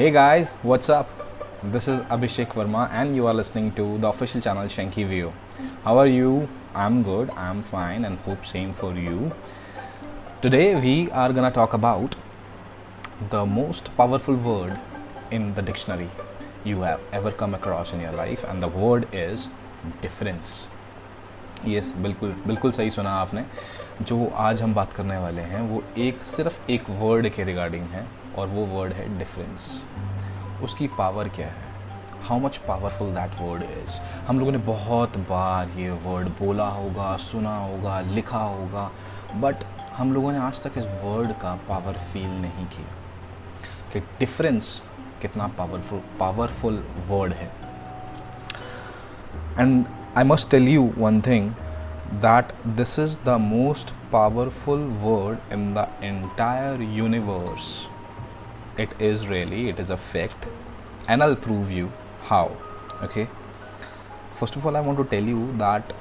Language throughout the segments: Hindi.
Hey guys, what's up? This is Abhishek Verma, and you are listening to the official channel Shanky View. How are you? I'm good, I'm fine, and hope same for you. Today we are gonna talk about the most powerful word in the dictionary you have ever come across in your life, and the word is difference. Yes बिल्कुल बिल्कुल सही सुना आपने जो आज हम बात करने वाले हैं वो एक सिर्फ़ एक वर्ड के रिगार्डिंग है और वो वर्ड है डिफरेंस उसकी पावर क्या है? How much powerful that word is हम लोगों ने बहुत बार ये वर्ड बोला होगा, सुना होगा, लिखा होगा बट हम लोगों ने आज तक इस वर्ड का पावर फील नहीं किया. कि डिफरेंस कितना पावरफुल पावरफुल वर्ड है. And I must tell you one thing that this is the most powerful word in the entire universe. It is really, it is a fact, and I'll prove you how. Okay, first of all, I want to tell you that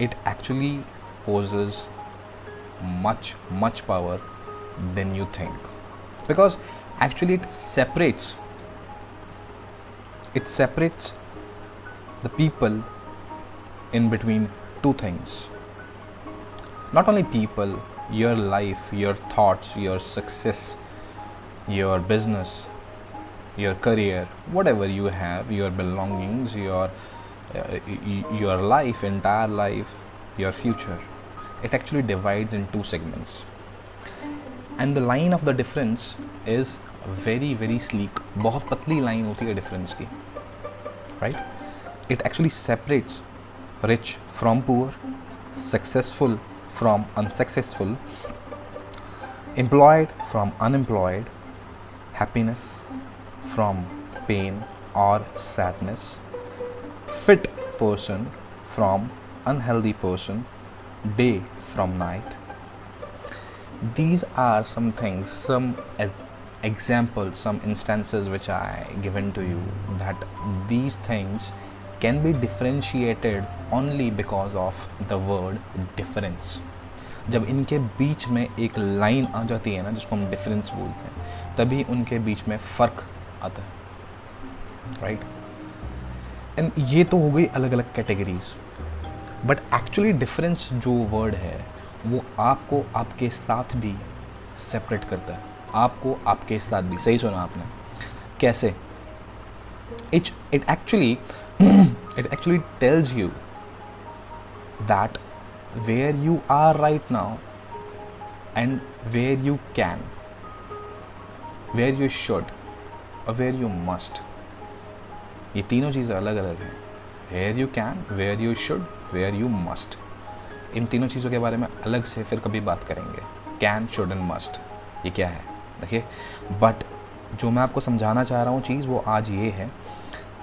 it actually poses much, much power than you think because actually it separates it separates the people in between two things. Not only people, your life, your thoughts, your success, your business, your career, whatever you have, your belongings, your uh, your life, entire life, your future. It actually divides in two segments. And the line of the difference is very very sleek. बहुत पतली line होती है difference की, right? It actually separates rich from poor, successful from unsuccessful, employed from unemployed, happiness from pain or sadness, fit person from unhealthy person, day from night. These are some things, some examples, some instances which I given to you that these things can be differentiated only because of the word difference जब इनके बीच में एक लाइन आ जाती है ना जिसको हम डिफरेंस बोलते हैं तभी उनके बीच में फ़र्क आता है राइट एंड ये तो हो गई अलग अलग कैटेगरीज बट एक्चुअली डिफरेंस जो वर्ड है, वो आपको आपके साथ भी सेपरेट करता है. आपको आपके साथ भी. सही सुना आपने. कैसे? It it actually it actually tells you that where you are right now and where you can. Where you should or where you must. ये तीनों चीज़ें अलग अलग हैं। Where you can where you should where you must इन तीनों चीज़ों के बारे में अलग से फिर कभी बात करेंगे। कैन शुड एंड मस्ट ये क्या है? देखिए बट जो मैं आपको समझाना चाह रहा हूँ चीज़ वो आज ये है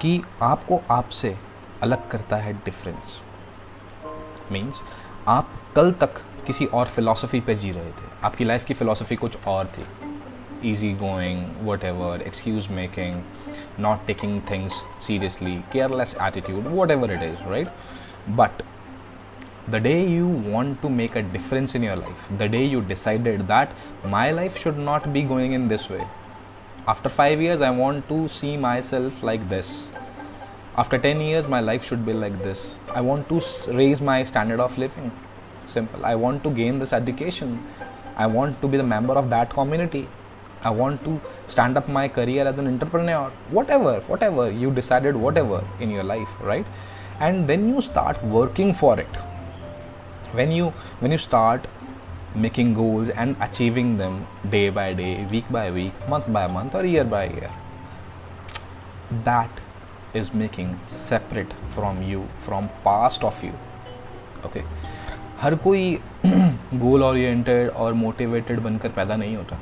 कि आपको आपसे अलग करता है डिफरेंस मीन्स आप कल तक किसी और फिलॉसफी पर जी रहे थे। आपकी लाइफ की फ़िलासफ़ी कुछ और थी। easygoing, whatever, excuse making, not taking things seriously, careless attitude, whatever it is, right? But the day you want to make a difference in your life, the day you decided that my life should not be going in this way. After five years, I want to see myself like this. After 10 years, my life should be like this. I want to raise my standard of living. Simple. I want to gain this education. I want to be the member of that community. i want to stand up my career as an entrepreneur whatever whatever you decided whatever in your life right and then you start working for it when you when you start making goals and achieving them day by day, week by week, month by month, or year by year. That is making separate from you, from past of you. Okay. हर कोई गोल ओरिएंटेड और मोटिवेटेड बनकर पैदा नहीं होता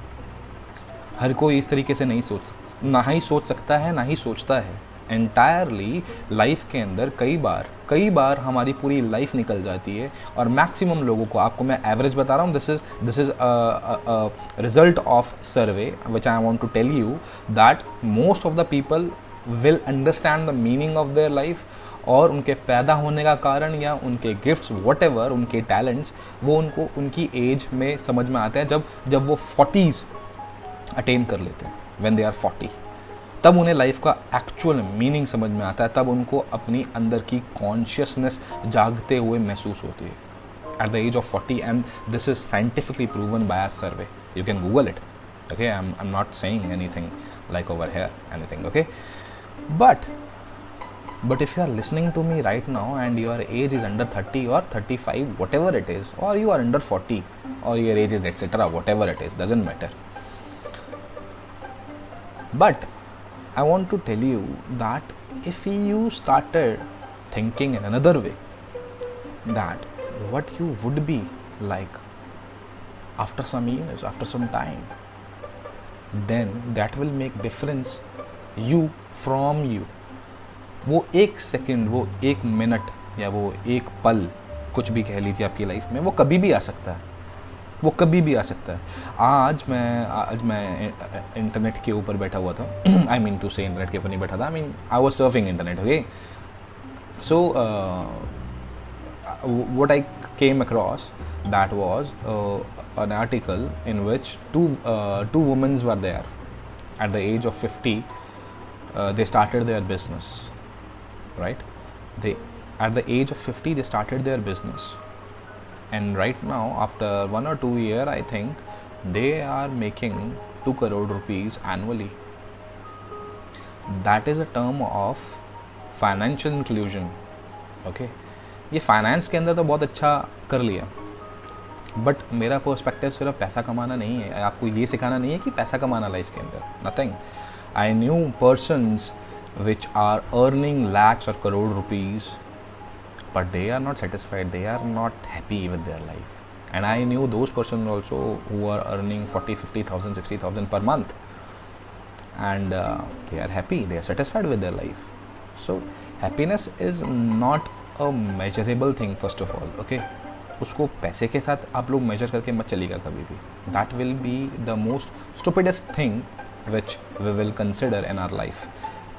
हर कोई इस तरीके से नहीं सोच ना ही सोच सकता है, ना ही सोचता है। एंटायरली लाइफ के अंदर कई बार कई बार हमारी पूरी लाइफ निकल जाती है और मैक्सिमम लोगों को, आपको मैं एवरेज बता रहा हूँ this is this is result of survey which I want to tell you that most of the people will understand the meaning of their life और उनके पैदा होने का कारण या उनके गिफ्ट्स वट उनके टैलेंट्स वो उनको, उनकी एज में समझ में आते हैं। जब जब वो फोर्टीज़ अटेन कर लेते हैं वेन दे आर फोर्टी तब उन्हें लाइफ का एक्चुअल मीनिंग समझ में आता है, तब उनको अपनी अंदर की कॉन्शियसनेस जागते हुए महसूस होती है. At the age of forty and this is scientifically proven by a survey you can Google it okay I am I am not saying anything like over here anything okay but but if you are listening to me right now and your age is under thirty or thirty five whatever it is or you are under forty or your age is etcetera whatever it is doesn't matter but I want to tell you that if you started thinking in another way, that what you would be like after some years, after some time, then that will make difference you from you. वो एक सेकंड वो एक मिनट या वो एक पल कुछ भी कह लीजिए आपकी लाइफ में वो कभी भी आ सकता है वो कभी भी आ सकता है। आज मैं आज मैं इंटरनेट के ऊपर बैठा हुआ था। I mean to say internet के ऊपर नहीं बैठा था। I mean I was surfing internet okay so what I came across that was an article in which two two womens were they are at the age of fifty they started their business right they at the age of fifty they started their business and right now, after one or two year, i think, they are making 2 crore rupees annually. That is a term of financial inclusion okay ये फाइनेंस के अंदर तो बहुत अच्छा कर लिया। बट मेरा पर्सपेक्टिव सिर्फ़ पैसा कमाना नहीं है। आपको ये सिखाना नहीं है कि पैसा कमाना लाइफ के अंदर। Nothing I knew persons which are earning lakhs or crore rupees but they are not satisfied they are not happy with their life and i knew those persons also who are earning 40 50000 60000 per month and uh, they are happy they are satisfied with their life so happiness is not a measurable thing first of all okay उसको पैसे के साथ आप लोग मेजर करके मत चलेगा कभी भी that will be the most stupidest thing which we will consider in our life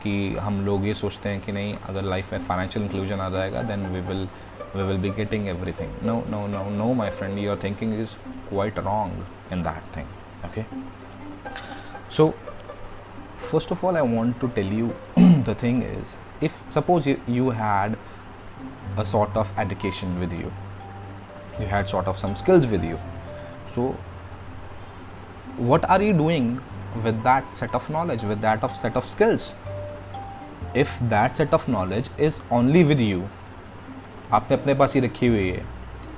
कि हम लोग ये सोचते हैं कि नहीं, अगर लाइफ में फाइनेंशियल इंक्लूजन आ जाएगा then we will we will be getting everything no no no no my friend your thinking is quite wrong in that thing okay so first of all I want to tell you the thing is if suppose you had a sort of education with you you had sort of some skills with you so what are you doing with that set of knowledge with that of set of skills if that set of knowledge is only with you आपने अपने पास ही रखी हुई है,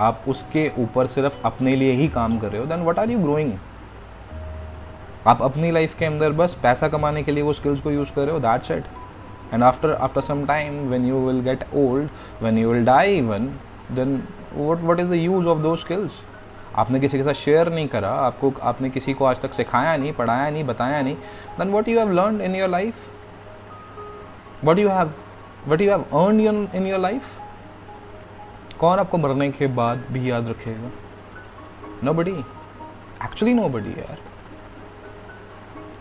आप उसके ऊपर सिर्फ़ अपने लिए ही काम कर रहे हो then what are you growing आप अपनी लाइफ के अंदर बस पैसा कमाने के लिए वो स्किल्स को यूज़ कर रहे हो that set and after after some time when you will get old when you will die even then what what is the use of those skills आपने किसी के साथ शेयर नहीं करा, आपको, आपने किसी को आज तक सिखाया नहीं, पढ़ाया नहीं, बताया नहीं then what you have learn in your life what you have what you have earn in your life कौन आपको मरने के बाद भी याद रखेगा? Nobody actually nobody यार.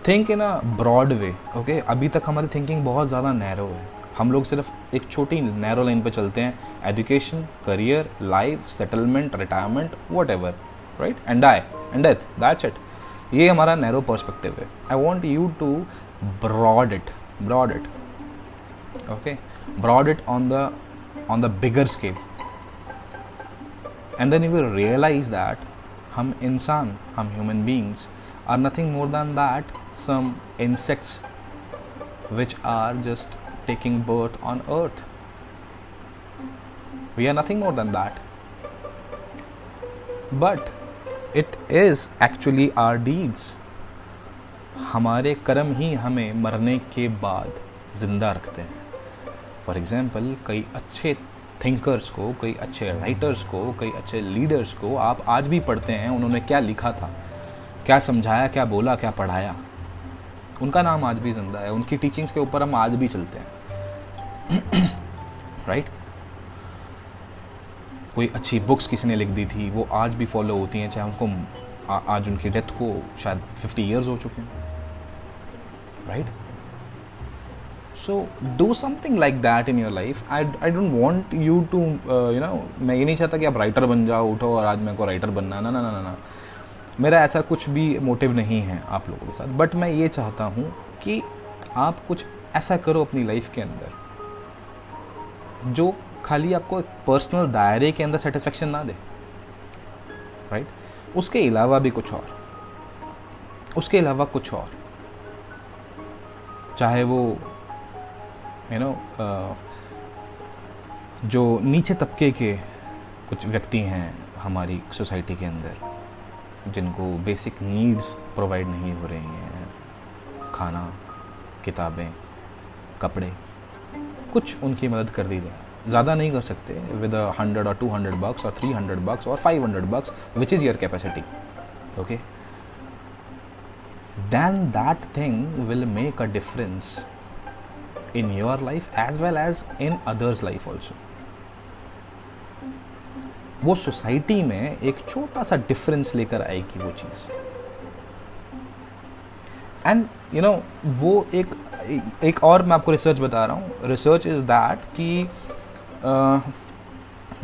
Think in a broad way okay अभी तक हमारी थिंकिंग बहुत ज़्यादा नैरो है. हम लोग सिर्फ़ एक छोटी नैरो लाइन पे चलते हैं. Education career life settlement retirement whatever right and I and death that's it ये हमारा नैरो पर्सपेक्टिव है. I want you to broad it broad it okay brought it on the on the bigger scale and then you will realize that hum insan hum human beings are nothing more than that some insects which are just taking birth on earth we are nothing more than that but it is actually our deeds हमारे कर्म ही हमें मरने के बाद ज़िंदा रखते हैं फॉर एग्ज़ाम्पल कई अच्छे थिंकर्स को, कई अच्छे राइटर्स को, कई अच्छे लीडर्स को आप आज भी पढ़ते हैं, उन्होंने क्या लिखा था? क्या समझाया, क्या बोला, क्या पढ़ाया? उनका नाम आज भी ज़िंदा है, उनकी टीचिंग्स के ऊपर हम आज भी चलते हैं। राइट कोई अच्छी बुक्स किसी ने लिख दी थी, वो आज भी फॉलो होती हैं, चाहे उनको आज उनकी डेथ को शायद फिफ्टी ईयर्स हो चुके हैं। Right so do something like that in your life I I don't want you to you know मैं ये नहीं चाहता कि आप राइटर बन जाओ, उठो और आज मेरे को राइटर बनना ना ना ना ना मेरा ऐसा कुछ भी मोटिव नहीं है आप लोगों के साथ। बट मैं ये चाहता हूँ कि आप कुछ ऐसा करो अपनी लाइफ के अंदर, जो खाली आपको एक पर्सनल दायरे के अंदर सेटिस्फेक्शन ना दे। Right right? उसके अलावा भी कुछ और। उसके अलावा कुछ और। चाहे वो यू नो know, जो नीचे तबके के कुछ व्यक्ति हैं हमारी सोसाइटी के अंदर जिनको बेसिक नीड्स प्रोवाइड नहीं हो रही हैं खाना किताबें कपड़े कुछ उनकी मदद कर दी जाए। ज़्यादा नहीं कर सकते with hundred or two hundred bucks or three hundred bucks or five hundred bucks which is your capacity okay then that thing will make a difference in your life as well as in others life also. वो सोसाइटी में एक छोटा सा डिफरेंस लेकर आएगी वो चीज़। एंड यू नो वो एक एक और मैं आपको रिसर्च बता रहा हूँ। रिसर्च इज़ दैट कि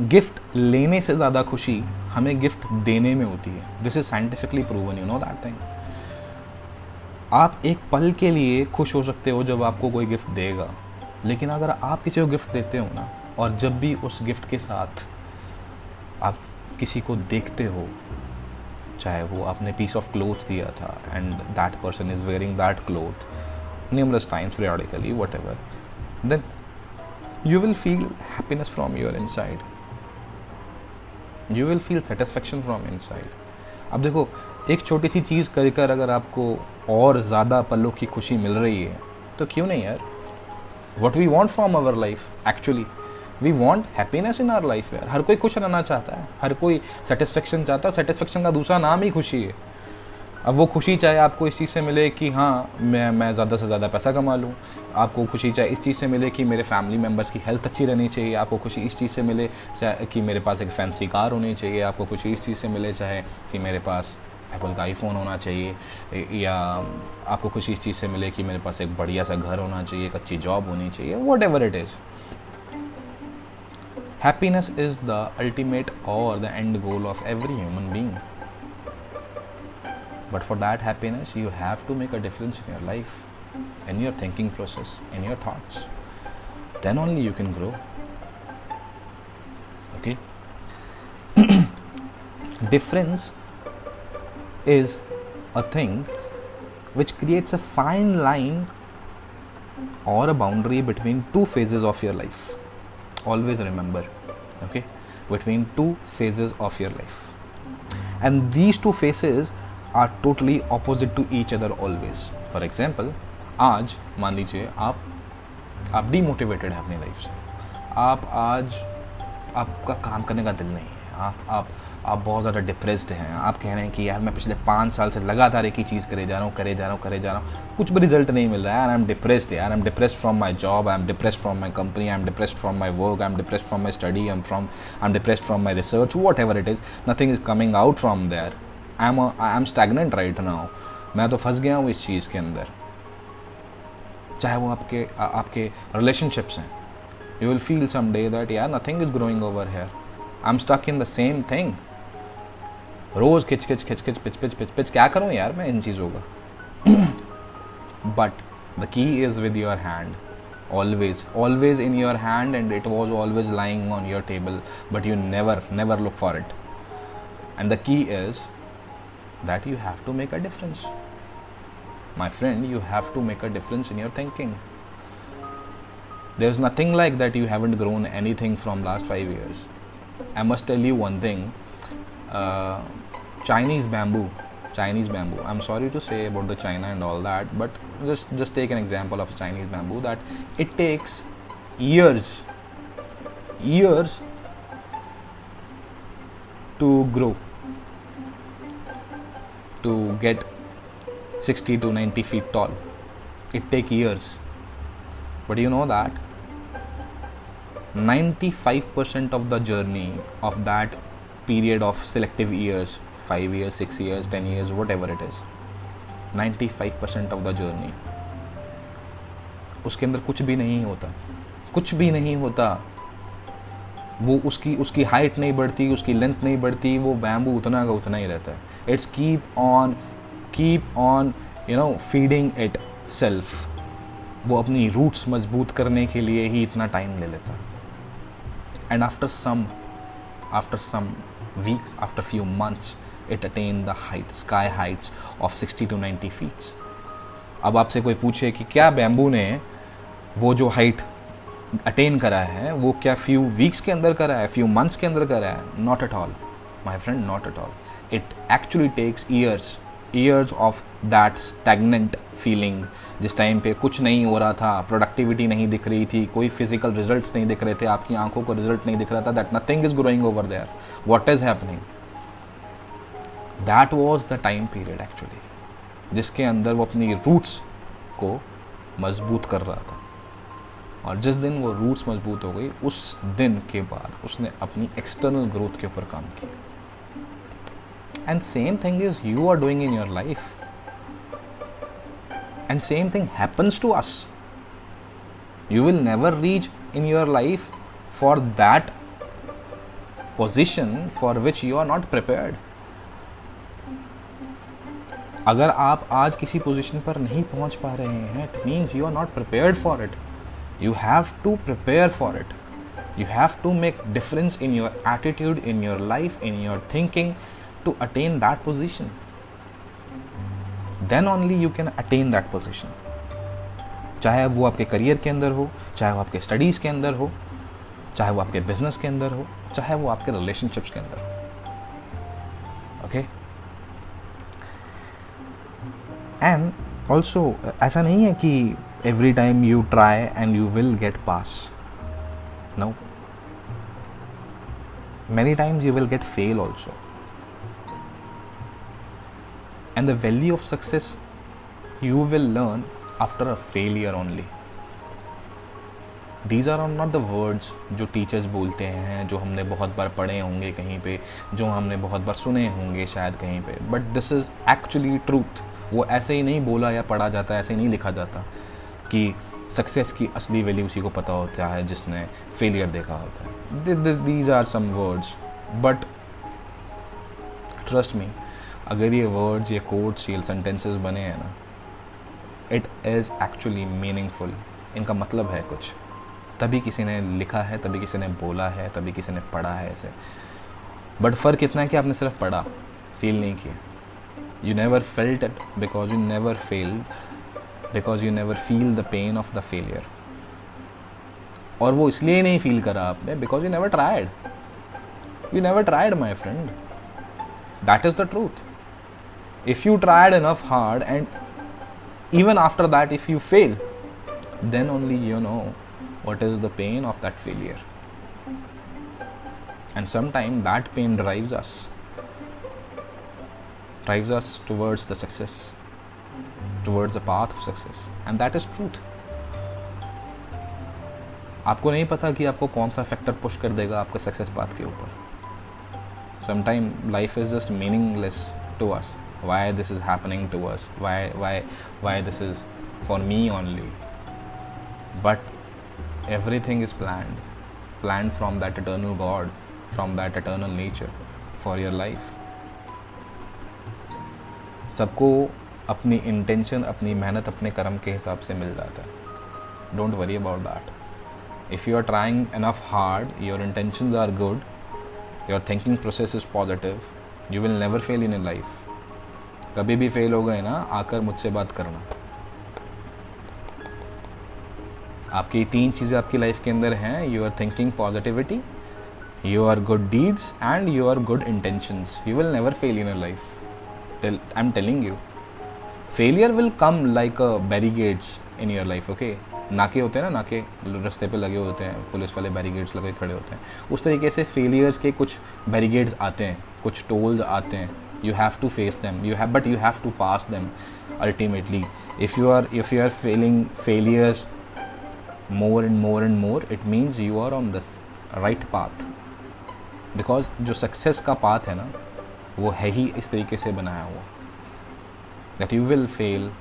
गिफ्ट लेने से ज़्यादा खुशी हमें गिफ्ट देने में होती है। This is scientifically proven you know that thing आप एक पल के लिए खुश हो सकते हो जब आपको कोई गिफ्ट देगा। लेकिन अगर आप किसी को गिफ्ट देते हो ना, और जब भी उस गिफ्ट के साथ आप किसी को देखते हो, चाहे वो आपने पीस ऑफ़ क्लोथ दिया था and that person is wearing that cloth numerous times periodically, whatever, then you will feel happiness from your inside. You will feel satisfaction from inside. अब देखो एक छोटी सी चीज़ कर कर अगर आपको और ज़्यादा पलों की खुशी मिल रही है तो क्यों नहीं यार? What we want from our life actually we want happiness in our life यार। हर कोई खुश रहना चाहता है, हर कोई सेटिस्फेक्शन चाहता है सेटिस्फेक्शन का दूसरा नाम ही खुशी है। अब वो खुशी चाहे आपको इस चीज़ से मिले कि हाँ मैं मैं ज़्यादा से ज़्यादा पैसा कमा लूँ, आपको खुशी चाहे इस चीज़ से मिले कि मेरे फैमिली मेंबर्स की हेल्थ अच्छी रहनी चाहिए, आपको खुशी इस चीज़ से मिले चाहे कि मेरे पास एक फैंसी कार होनी चाहिए, आपको खुशी इस चीज़ से मिले चाहे कि मेरे पास एप्पल का आईफोन होना चाहिए या आपको खुशी इस चीज़ से मिले कि मेरे पास एक बढ़िया सा घर होना चाहिए, एक अच्छी जॉब होनी चाहिए whatever it is happiness is the ultimate or the end goal of every human being but for that happiness you have to make a difference in your life in your thinking process in your thoughts then only you can grow okay difference is a thing which creates a fine line or a boundary between two phases of your life always remember okay between two phases of your life and these two phases are totally opposite to each other always for example आज मान लीजिए आप आप डीमोटिवेटेड है अपनी लाइफ से आप आज आपका काम करने का दिल नहीं है आप आप आप बहुत ज़्यादा डिप्रेस्ड हैं। आप कह रहे हैं कि यार मैं पिछले पाँच साल से लगातार एक ही चीज़ करे जा रहा हूँ, करे जा रहा हूँ, करे जा रहा हूँ। कुछ भी रिज़ल्ट नहीं मिल रहा है। आई एम डिप्रेस्ड यार। I am depressed from my job I am depressed from my company I am depressed from my work I am depressed from my study I am from I am depressed from my research whatever it is nothing is coming out from there I am I am stagnant right now मैं तो फंस गया हूँ इस चीज़ के अंदर। चाहे वो आपके आपके रिलेशनशिप्स हैं। You will feel some day that यार nothing is growing over here I am stuck in the same thing रोज खिच खिच खिच खिच पिच पिच पिच पिच क्या करूँ यार मैं इन चीज़ों का but the key is with your hand always always in your hand and it was always lying on your table but you never never look for it and the key is that you have to make a difference my friend you have to make a difference in your thinking there's nothing like that you haven't grown anything from last 5 years i must tell you one thing uh, Chinese bamboo. Chinese bamboo. I'm sorry to say about the China and all that, but just just take an example of Chinese bamboo that it takes years, years to grow, to get 60 to 90 feet tall. It take years, but you know that 95% of the journey of that period of selective years five years six years ten years whatever it is ninety five percent of the journey उसके अंदर कुछ भी नहीं होता, कुछ भी नहीं होता। वो उसकी उसकी हाइट नहीं बढ़ती, उसकी लेंथ नहीं बढ़ती, वो बैम्बू उतना का उतना ही रहता है। It's keep on keep on you know feeding itself वो अपनी रूट्स मज़बूत करने के लिए ही इतना टाइम ले लेता। And after some after some weeks after few months it attain the height sky heights of 60 to 90 feets अब आपसे कोई पूछे कि क्या बैम्बू ने वो जो हाइट अटेन करा है, वो क्या फ्यू वीक्स के अंदर करा है फ्यू मंथ्स के अंदर करा है? Not at all my friend not at all it actually takes years years of that stagnant feeling जिस टाइम पे कुछ नहीं हो रहा था प्रोडक्टिविटी नहीं दिख रही थी, कोई फ़िज़िकल रिजल्ट्स नहीं दिख रहे थे, आपकी आँखों को रिज़ल्ट नहीं दिख रहा था that nothing is growing over there what is happening that was the time period actually जिसके अंदर वो अपनी रूट्स को मज़बूत कर रहा था। और जिस दिन वो रूट्स मज़बूत हो गई, उस दिन के बाद उसने अपनी एक्सटर्नल ग्रोथ के ऊपर काम किया। And same thing is you are doing in your life and same thing happens to us you will never reach in your life for that position for which you are not prepared अगर आप आज किसी पोजीशन पर नहीं पहुँच पा रहे हैं it means you are not prepared for it you have to prepare for it you have to make difference in your attitude in your life in your thinking to attain that position then only you can attain that position चाहे वो आपके करियर के अंदर हो चाहे वो आपके स्टडीज़ के अंदर हो चाहे वो आपके बिज़नेस के अंदर हो चाहे वो आपके रिलेशनशिप्स के अंदर हो ओके एंड ऑल्सो ऐसा नहीं है कि every time you try and you will get pass no many times you will get fail also and the value of success you will learn after a failure only. These are not the words जो टीचर्स बोलते हैं, जो हमने बहुत बार पढ़े होंगे कहीं पे, जो हमने बहुत बार सुने होंगे शायद कहीं पे. But this is actually truth वो ऐसे ही नहीं बोला या पढ़ा जाता, ऐसे ही नहीं लिखा जाता कि सक्सेस की असली वैल्यू उसी को पता होता है जिसने फेलियर देखा होता है. These are some words but trust me अगर ये वर्ड्स ये कोड्स ये सेंटेंसेस बने हैं ना इट इज़ एक्चुअली मीनिंगफुल इनका मतलब है कुछ। तभी किसी ने लिखा है, तभी किसी ने बोला है, तभी किसी ने पढ़ा है ऐसे बट फ़र्क इतना है कि आपने सिर्फ़ पढ़ा फील नहीं किया। You never felt it because you never failed because you never feel the pain of the failure और वो इसलिए नहीं फील करा आपने because you never tried you never tried my friend that is the truth if you tried enough hard and even after that if you fail then only you know what is the pain of that failure and sometimes that pain drives us drives us towards the success towards a path of success and that is truth आपको नहीं पता कि आपको कौन सा फैक्टर पुश कर देगा आपके सक्सेस पाथ के ऊपर sometime life is just meaningless to us why this is happening to us why why why this is for me only but everything is planned planned from that eternal god, from that eternal nature for your life. सबको अपनी इंटेंशन अपनी मेहनत, अपने कर्म के हिसाब से मिल जाता है। Don't worry about that if you are trying enough hard your intention are good your thinking process is positive you will never fail in a life कभी भी फेल हो गए ना, आकर मुझसे बात करना। आपकी तीन चीज़ें आपकी लाइफ के अंदर हैं you are thinking positivity you are good deeds and you are good intentions you will never fail in life I am telling you failure will come like barricades in your life okay नाके होते हैं ना, नाके रास्ते पे लगे होते हैं, पुलिस वाले बैरीगेड्स लगे खड़े होते हैं। उस तरीके से फेलियर्स के कुछ बैरीगेड्स आते हैं, कुछ टोल्स आते हैं। You have to face them you have but you have to pass them ultimately if you are if you are failing failures more and more and more it means you are on this right path because जो सक्सेस का पाथ है ना वो है ही इस तरीके से बनाया हुआ that you will fail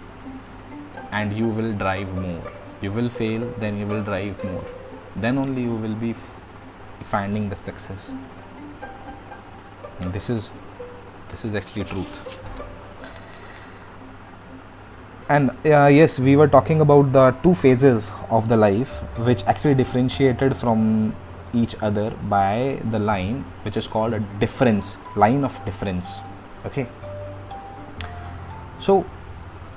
and you will drive more you will fail then you will drive more then only you will be finding the success and this is this is actually truth and uh, yes we were talking about the two phases of the life which actually differentiated from each other by the line which is called a difference line of difference okay so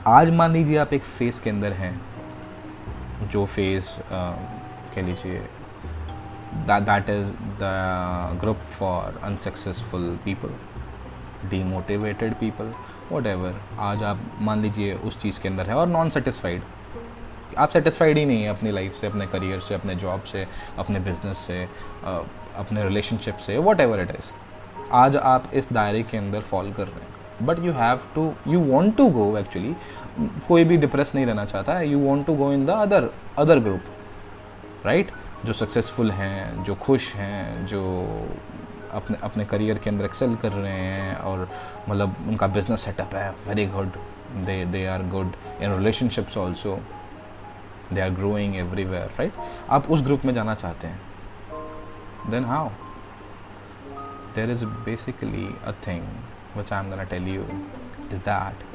आज मान लीजिए आप एक फेस के अंदर हैं जो फेस कह लीजिए that is the group for unsuccessful people demotivated people whatever आज आप मान लीजिए उस चीज़ के अंदर है और नॉन सेटिस्फाइड आप सेटिस्फाइड ही नहीं है अपनी लाइफ से, अपने करियर से, अपने जॉब से, अपने बिज़नेस से अपने रिलेशनशिप से वट एवर इट इज़ आज आप इस दायरे के अंदर फॉल कर रहे हैं। But you have to you want to go actually कोई भी डिप्रेस नहीं रहना चाहता। है you want to go in the other other group right जो सक्सेसफुल हैं, जो खुश हैं, जो अपने अपने करियर के अंदर एक्सेल कर रहे हैं और मतलब उनका बिज़नेस सेटअप है very good they they are good in relationships also they are growing everywhere right आप उस ग्रुप में जाना चाहते हैं। Then how there is basically a thing which I am gonna tell you is that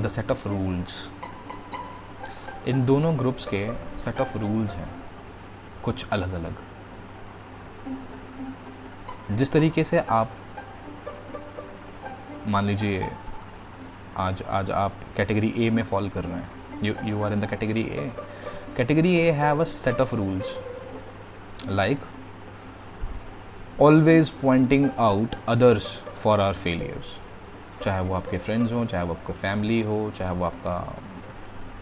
the set of rules in दोनों ग्रुप्स के सेट ऑफ़ रूल्स हैं कुछ अलग अलग जिस तरीके से आप, मान लीजिए, आज आज आप कैटेगरी ए में फॉल कर रहे हैं। You you are in the category A category A have a set of rules like always pointing out others for are failures चाहे वो आपके फ्रेंड्स हों, चाहे वो आपका फैमिली हो, चाहे वो आपका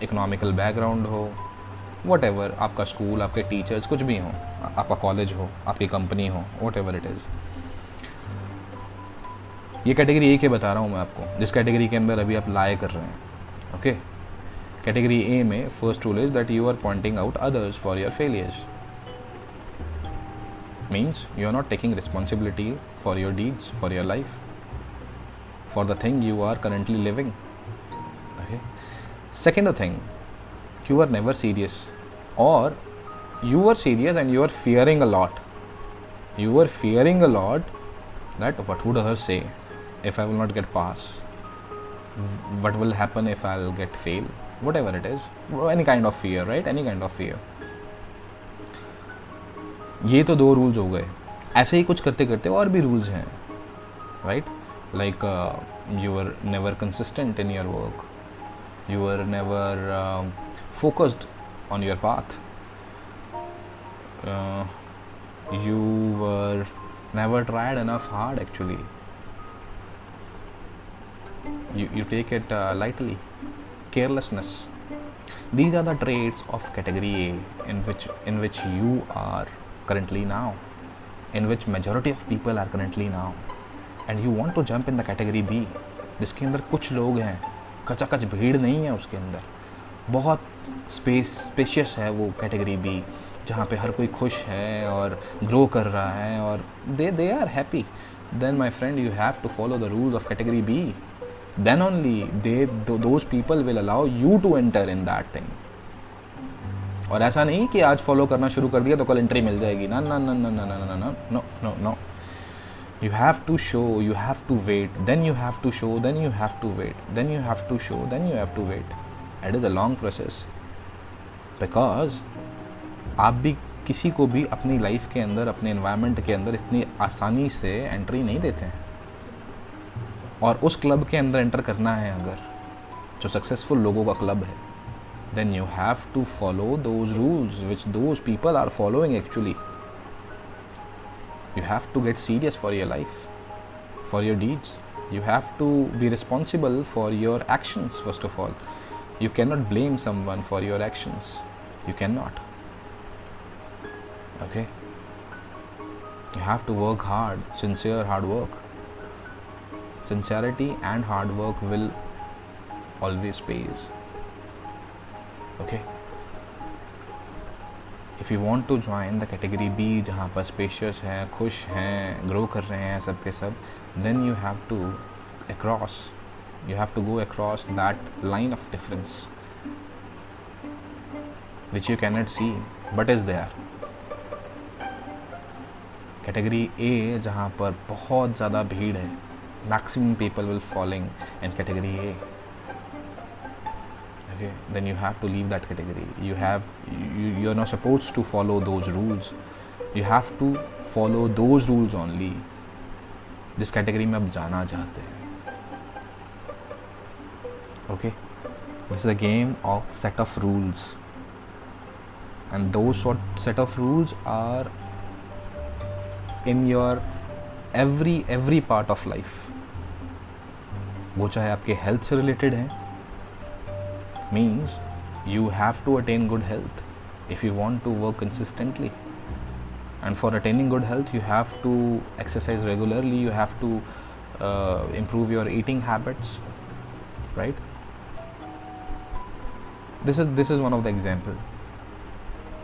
इकोनॉमिकल बैकग्राउंड हो वट एवर आपका स्कूल आपके टीचर्स कुछ भी हो आपका कॉलेज हो आपकी कंपनी हो वट एवर इट इज़ ये कैटेगरी ए के बता रहा हूँ मैं आपको जिस कैटेगरी के अंदर अभी आप लाए कर रहे हैं ओके कैटेगरी ए में first rule is that you are pointing out others for your failures means you are not taking responsibility for your deeds for your life for the thing you are currently living. Okay. Second thing, you are never serious और you are serious and you are fearing a lot you are fearing a lot that what would other say if I will not get pass what will happen if I will get fail whatever it is any kind of fear right any kind of fear ये तो दो रूल्स हो गए। ऐसे ही कुछ करते करते और भी रूल्स हैं right like you are never consistent in your work you are never focused on your path uh, you were never tried enough hard actually you, you take it uh, lightly carelessness these are the traits of category a in which in which you are currently now in which majority of people are currently now and you want to jump in the category B जिसके अंदर कुछ लोग हैं कचाकच भीड़ नहीं है उसके अंदर बहुत स्पेस स्पेशियस है वो कैटेगरी बी जहाँ पे हर कोई खुश है और ग्रो कर रहा है और they they are happy then my friend you have to follow the rules of category B then only they those people will allow you to enter in that thing और ऐसा नहीं कि आज फॉलो करना शुरू कर दिया तो कल एंट्री मिल जाएगी। ना ना ना ना ना ना ना ना no no no you have to show, you have to wait. Then you have to show, then you have to wait. Then you have to show, then you have to wait. It is a long process because आप भी किसी को भी अपनी लाइफ के अंदर, अपने इन्वायरमेंट के अंदर इतनी आसानी से एंट्री नहीं देते हैं। और उस क्लब के अंदर एंटर करना है अगर, जो सक्सेसफुल लोगों का क्लब है then you have to follow those rules which those people are following actually you have to get serious for your life, for your deeds. You have to be responsible for your actions, first of all. you cannot blame someone for your actions you cannot okay you have to work hard sincere hard work sincerity and hard work will always pays okay if you want to join the category B जहाँ पर स्पेशियस हैं खुश हैं ग्रो कर रहे हैं सब के सब then you have to across you have to go across that line of difference which you cannot see but is there category A जहाँ पर बहुत ज़्यादा भीड़ है maximum people will following in category A okay then you have to leave that category you have you, you're not supposed to follow those rules you have to follow those rules only जिस कैटेगरी में आप जाना चाहते हैं okay this is a game of set of rules and those sort set of rules are in your every every part of life वो चाहे आपके हेल्थ से रिलेटेड है means you have to attain good health if you want to work consistently and for attaining good health you have to exercise regularly you have to uh, improve your eating habits right this is this is one of the example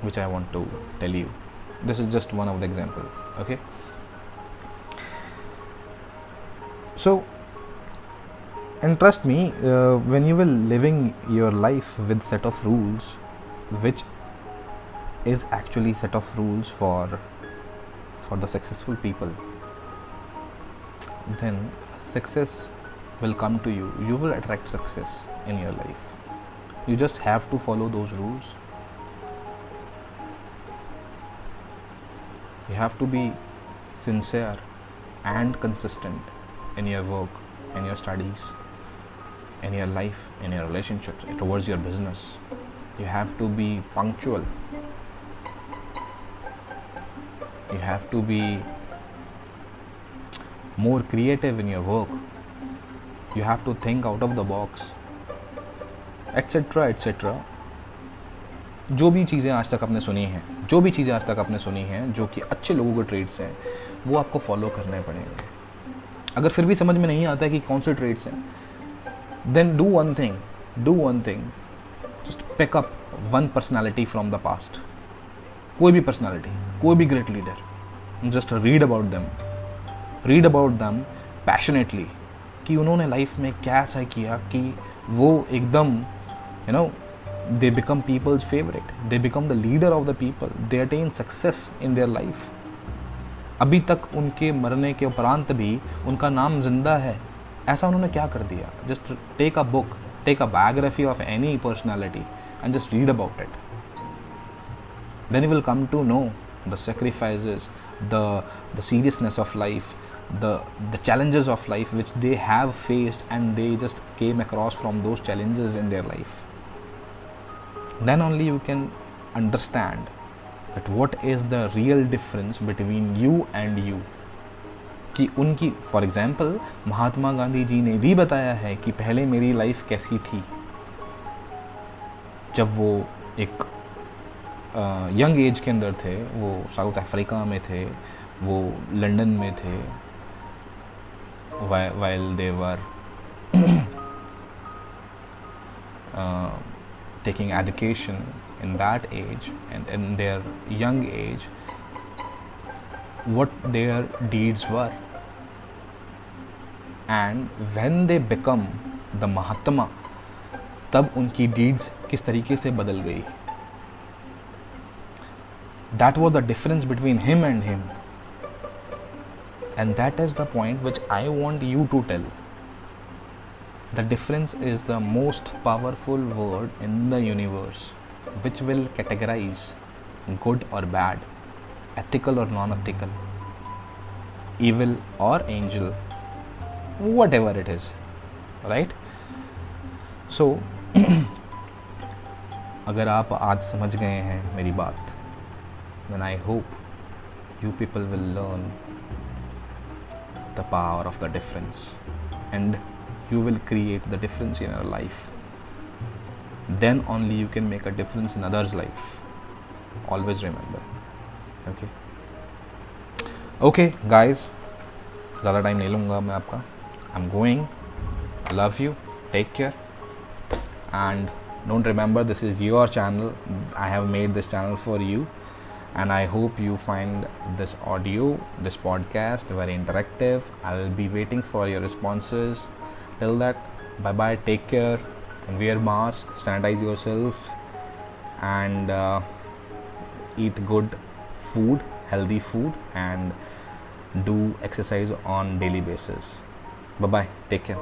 which i want to tell you. This is just one of the example okay? So and trust me uh, when you will living your life with set of rules which is actually set of rules for for the successful people then success will come to you. You will attract success in your life you just have to follow those rules you have to be sincere and consistent in your work in your studies in your life, in your relationships, towards your business. You have to be punctual. You have to be more creative in your work. You have to think out of the box, etc. Etcetera जो भी चीज़ें आज तक आपने सुनी हैं, जो भी चीज़ें आज तक आपने सुनी हैं, जो कि अच्छे लोगों के ट्रेड्स हैं, वो आपको फॉलो करने पड़ेंगे। अगर फिर भी समझ में नहीं आता है कि कौन से ट्रेड्स हैं then do one thing do one thing just up one personality from the past. कोई भी पर्सनैलिटी कोई भी great leader just read about them read about them passionately कि उन्होंने लाइफ में क्या ऐसा किया कि वो एकदम you know, they become people's favorite. They become the leader of the people. They attain success in their life. अभी तक उनके मरने के उपरांत भी उनका नाम ज़िंदा है। ऐसा उन्होंने क्या कर दिया? Just take a book take a biography of any personality and just read about it then you will come to know the sacrifice the the seriousness of life the the challenges of life which they have faced and they just came across from those challenges in their life then only you can understand that what is the real difference between you and you. कि उनकी फॉर एग्ज़ाम्पल महात्मा गांधी जी ने भी बताया है कि पहले मेरी लाइफ कैसी थी। जब वो एक यंग एज के अंदर थे, वो साउथ अफ्रीका में थे, वो लंदन में थे while they were taking education in that age and in their young age, what their deeds were. And when they become the Mahatma तब उनकी डीड्स किस तरीके से बदल गई that was the difference between him and him and that is the point which I want you to tell the difference is the most powerful word in the universe which will categorise good और bad ethical or non ethical, evil or angel, whatever it is right so अगर आप आज समझ गए हैं मेरी बात then I hope you people will learn the power of the difference and you will create the difference in your life then only you can make a difference in others life always remember okay okay guys ज़्यादा टाइम नहीं लूँगा मैं आपका I'm going. Love you. Take care. And don't remember this is your channel. I have made this channel for you. And I hope you find this audio, this podcast very interactive. I'll be waiting for your responses. Till that, bye bye. Take care and wear mask, sanitize yourself, and uh, eat good food, healthy food, and do exercise on daily basis bye bye take care